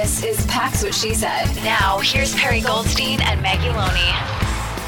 This is Pax What She Said. Now, here's Perri Goldstein and Maggie Loney.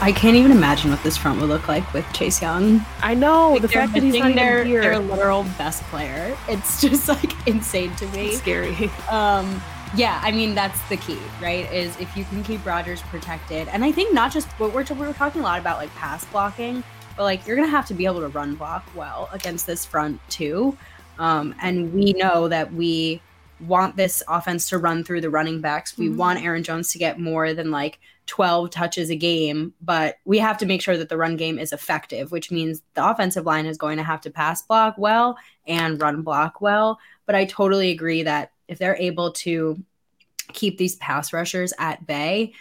I can't even imagine what this front would look like with Chase Young. I know Like, the fact that he's not their, even here. their literal best player. It's just like insane to me. scary. Um, yeah, I mean that's the key, right? Is if you can keep Rodgers protected, and I think not just what we're we're talking a lot about like pass blocking, but like you're gonna have to be able to run block well against this front too. Um, and we know that we want this offense to run through the running backs. We mm-hmm. want Aaron Jones to get more than like 12 touches a game, but we have to make sure that the run game is effective, which means the offensive line is going to have to pass block well and run block well. But I totally agree that if they're able to keep these pass rushers at bay,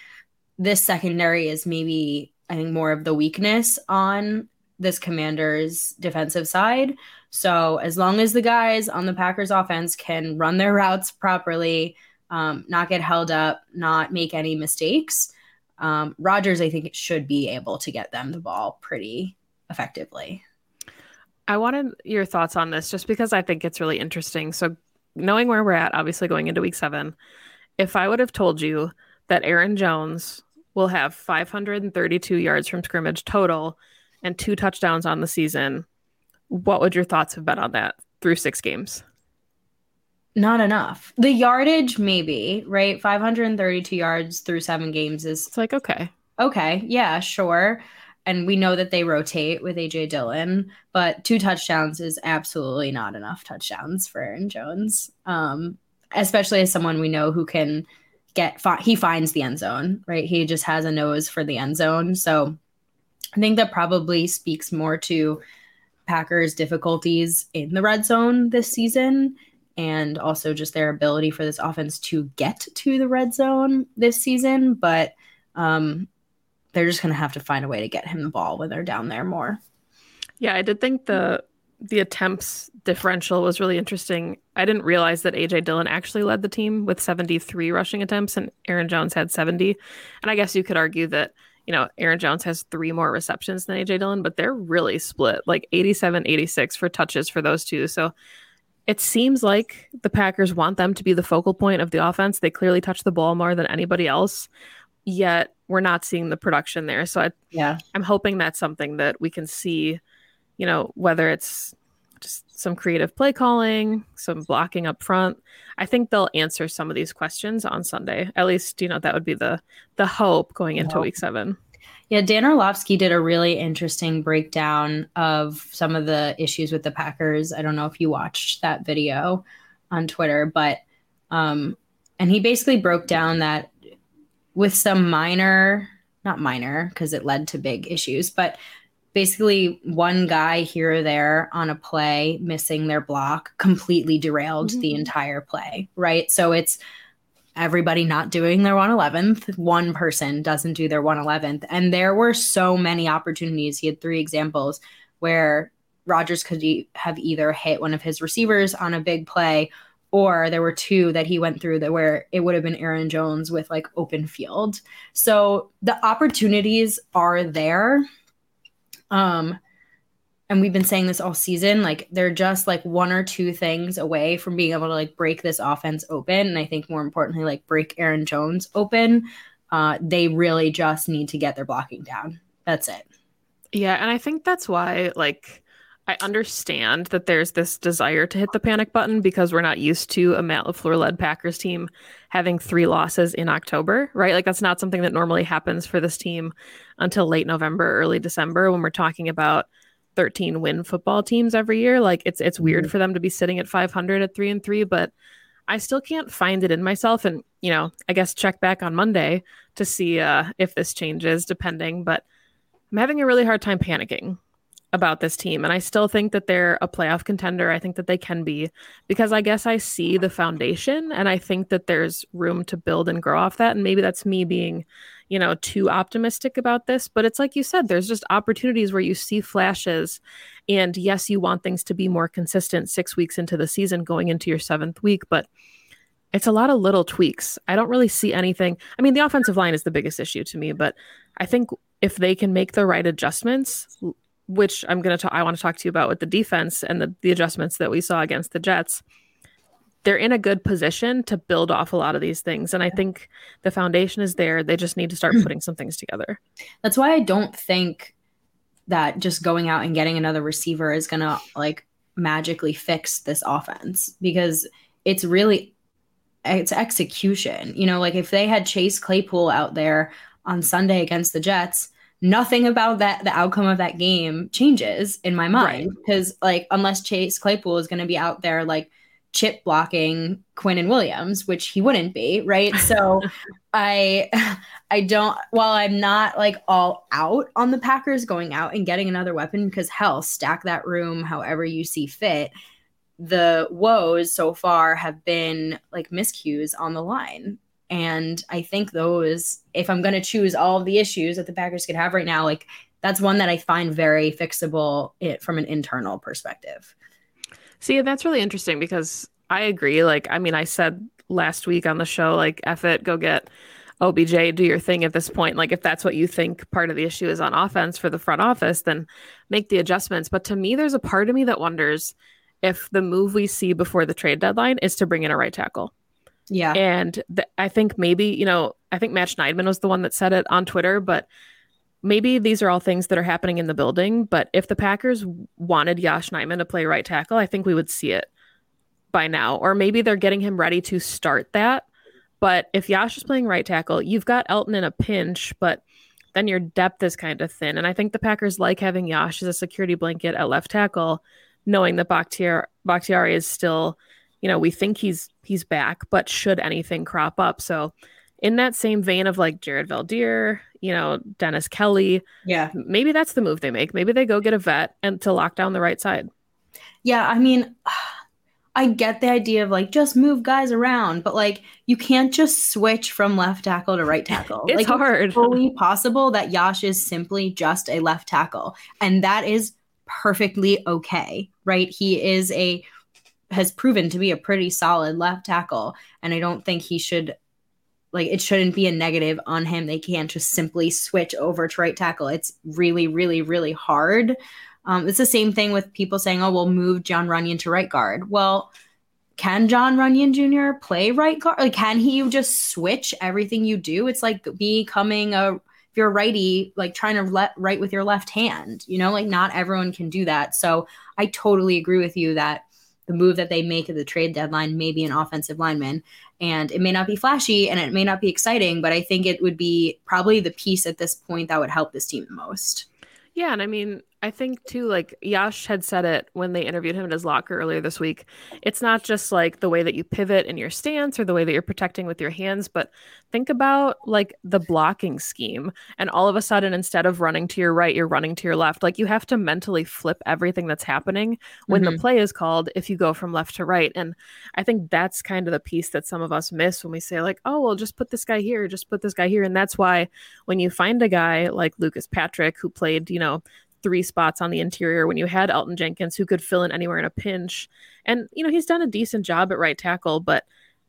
this secondary is maybe, I think, more of the weakness on this commander's defensive side. So as long as the guys on the Packers offense can run their routes properly, um, not get held up, not make any mistakes, um, I think, should be able to get them the ball pretty effectively. I wanted your thoughts on this just because I think it's really interesting. So, knowing where we're at, obviously going into week seven, if I would have told you that Aaron Jones will have 532 yards from scrimmage total and two touchdowns on the season, what would your thoughts have been on that through six games? Not enough. The yardage, maybe, right? 532 yards through seven games is It's like, okay, okay. Yeah, sure. And we know that they rotate with AJ Dillon, but two touchdowns is absolutely not enough touchdowns for Aaron Jones. Um, especially as someone we know who can get, fi- he finds the end zone, right? He just has a nose for the end zone. So I think that probably speaks more to Packers' difficulties in the red zone this season and also just their ability for this offense to get to the red zone this season. But um, they're just going to have to find a way to get him the ball when they're down there more. Yeah, I did think the the attempts differential was really interesting. I didn't realize that AJ Dillon actually led the team with 73 rushing attempts and Aaron Jones had 70. And I guess you could argue that, you know, Aaron Jones has three more receptions than AJ Dillon, but they're really split, like 87 86 for touches for those two. So it seems like the Packers want them to be the focal point of the offense. They clearly touch the ball more than anybody else, yet we're not seeing the production there. So I, Yeah. I'm hoping that's something that we can see, you know, whether it's just some creative play calling, some blocking up front. I think they'll answer some of these questions on Sunday. At least, you know, that would be the the hope going into week seven. Yeah, Dan Orlovsky did a really interesting breakdown of some of the issues with the Packers. I don't know if you watched that video on Twitter, but um and he basically broke down that with some minor, not minor because it led to big issues, but basically one guy here or there on a play missing their block completely derailed the Mhm. entire play, right? So it's everybody not doing their 111th one person doesn't do their 111th and there were so many opportunities he had three examples where Rodgers could e- have either hit one of his receivers on a big play or there were two that he went through that where it would have been Aaron Jones with like open field. So the opportunities are there. Um and we've been saying this all season like they're just like one or two things away from being able to like break this offense open. And i think more importantly like break Aaron Jones open. Uh they really just need to get their blocking down. That's it. Yeah, and I think that's why like I understand that there's this desire to hit the panic button because we're not used to a Matt LaFleur led Packers team having three losses in October, right? Like that's not something that normally happens for this team until late November, early December when we're talking about 13 win football teams every year. Like it's it's weird mm-hmm. for them to be sitting at 500 at 3 and 3, but I still can't find it in myself and, you know, I guess check back on Monday to see uh if this changes depending, but I'm having a really hard time panicking about this team. And I still think that they're a playoff contender. I think that they can be because I guess I see the foundation and I think that there's room to build and grow off that. And maybe that's me being, you know, too optimistic about this. But it's like you said, there's just opportunities where you see flashes. And yes, you want things to be more consistent six weeks into the season, going into your seventh week. But it's a lot of little tweaks. I don't really see anything. I mean, the offensive line is the biggest issue to me, but I think if they can make the right adjustments, which I'm going to talk. I want to talk to you about with the defense and the, the adjustments that we saw against the Jets. They're in a good position to build off a lot of these things. And I think the foundation is there. They just need to start putting some things together. That's why I don't think that just going out and getting another receiver is going to like magically fix this offense because it's really it's execution. You know, like if they had Chase Claypool out there on Sunday against the Jets, nothing about that the outcome of that game changes in my mind because right. like unless Chase Claypool is going to be out there like chip blocking Quinnen Williams, which he wouldn't be, right? So I I don't while I'm not like all out on the Packers going out and getting another weapon because hell, stack that room however you see fit. The woes so far have been like miscues on the line. And I think those, if I'm going to choose all the issues that the Packers could have right now, like that's one that I find very fixable it, from an internal perspective. See, that's really interesting because I agree. Like, I mean, I said last week on the show, like, F it, go get OBJ, do your thing at this point. Like, if that's what you think part of the issue is on offense for the front office, then make the adjustments. But to me, there's a part of me that wonders if the move we see before the trade deadline is to bring in a right tackle. Yeah. And th- I think maybe, you know, I think Matt Schneidman was the one that said it on Twitter, but maybe these are all things that are happening in the building. But if the Packers wanted Yosh Nijman to play right tackle, I think we would see it by now. Or maybe they're getting him ready to start that. But if Yosh is playing right tackle, you've got Elgton in a pinch, but then your depth is kind of thin. And I think the Packers like having Yosh as a security blanket at left tackle, knowing that Bakhtiari, Bakhtiari is still – you know, we think he's he's back, but should anything crop up. So in that same vein of like Jared Veldheer, you know, Dennis Kelly, yeah, maybe that's the move they make. Maybe they go get a vet and to lock down the right side. Yeah, I mean, I get the idea of like just move guys around, but like you can't just switch from left tackle to right tackle. it's like, hard. It's fully possible that Yosh is simply just a left tackle, and that is perfectly okay, right? He is a has proven to be a pretty solid left tackle. And I don't think he should like it shouldn't be a negative on him. They can't just simply switch over to right tackle. It's really, really, really hard. Um, it's the same thing with people saying, "Oh, we'll move Jon Runyan to right guard." Well, can Jon Runyan Jr. play right guard? Like, can he just switch everything you do? It's like becoming a if you're righty, like trying to let right with your left hand. You know, like not everyone can do that. So I totally agree with you that the move that they make at the trade deadline may be an offensive lineman. And it may not be flashy and it may not be exciting, but I think it would be probably the piece at this point that would help this team the most. Yeah. And I mean, I think too, like Yosh had said it when they interviewed him in his locker earlier this week. It's not just like the way that you pivot in your stance or the way that you're protecting with your hands, but think about like the blocking scheme. And all of a sudden, instead of running to your right, you're running to your left. Like you have to mentally flip everything that's happening when mm-hmm. the play is called if you go from left to right. And I think that's kind of the piece that some of us miss when we say, like, oh, well, just put this guy here, just put this guy here. And that's why when you find a guy like Lucas Patrick who played, you know, three spots on the interior when you had Elgton Jenkins who could fill in anywhere in a pinch. And, you know, he's done a decent job at right tackle, but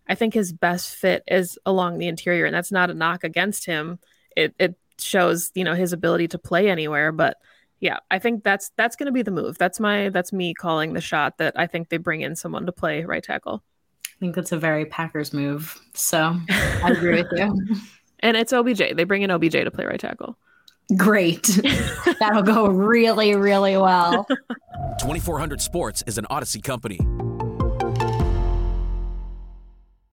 I think his best fit is along the interior. And that's not a knock against him. It, it shows, you know, his ability to play anywhere. But yeah, I think that's that's going to be the move. That's my that's me calling the shot that I think they bring in someone to play right tackle. I think that's a very Packers move. So I agree with you. And it's OBJ. They bring in OBJ to play right tackle. Great. That'll go really, really well. 2400 Sports is an Audacy company.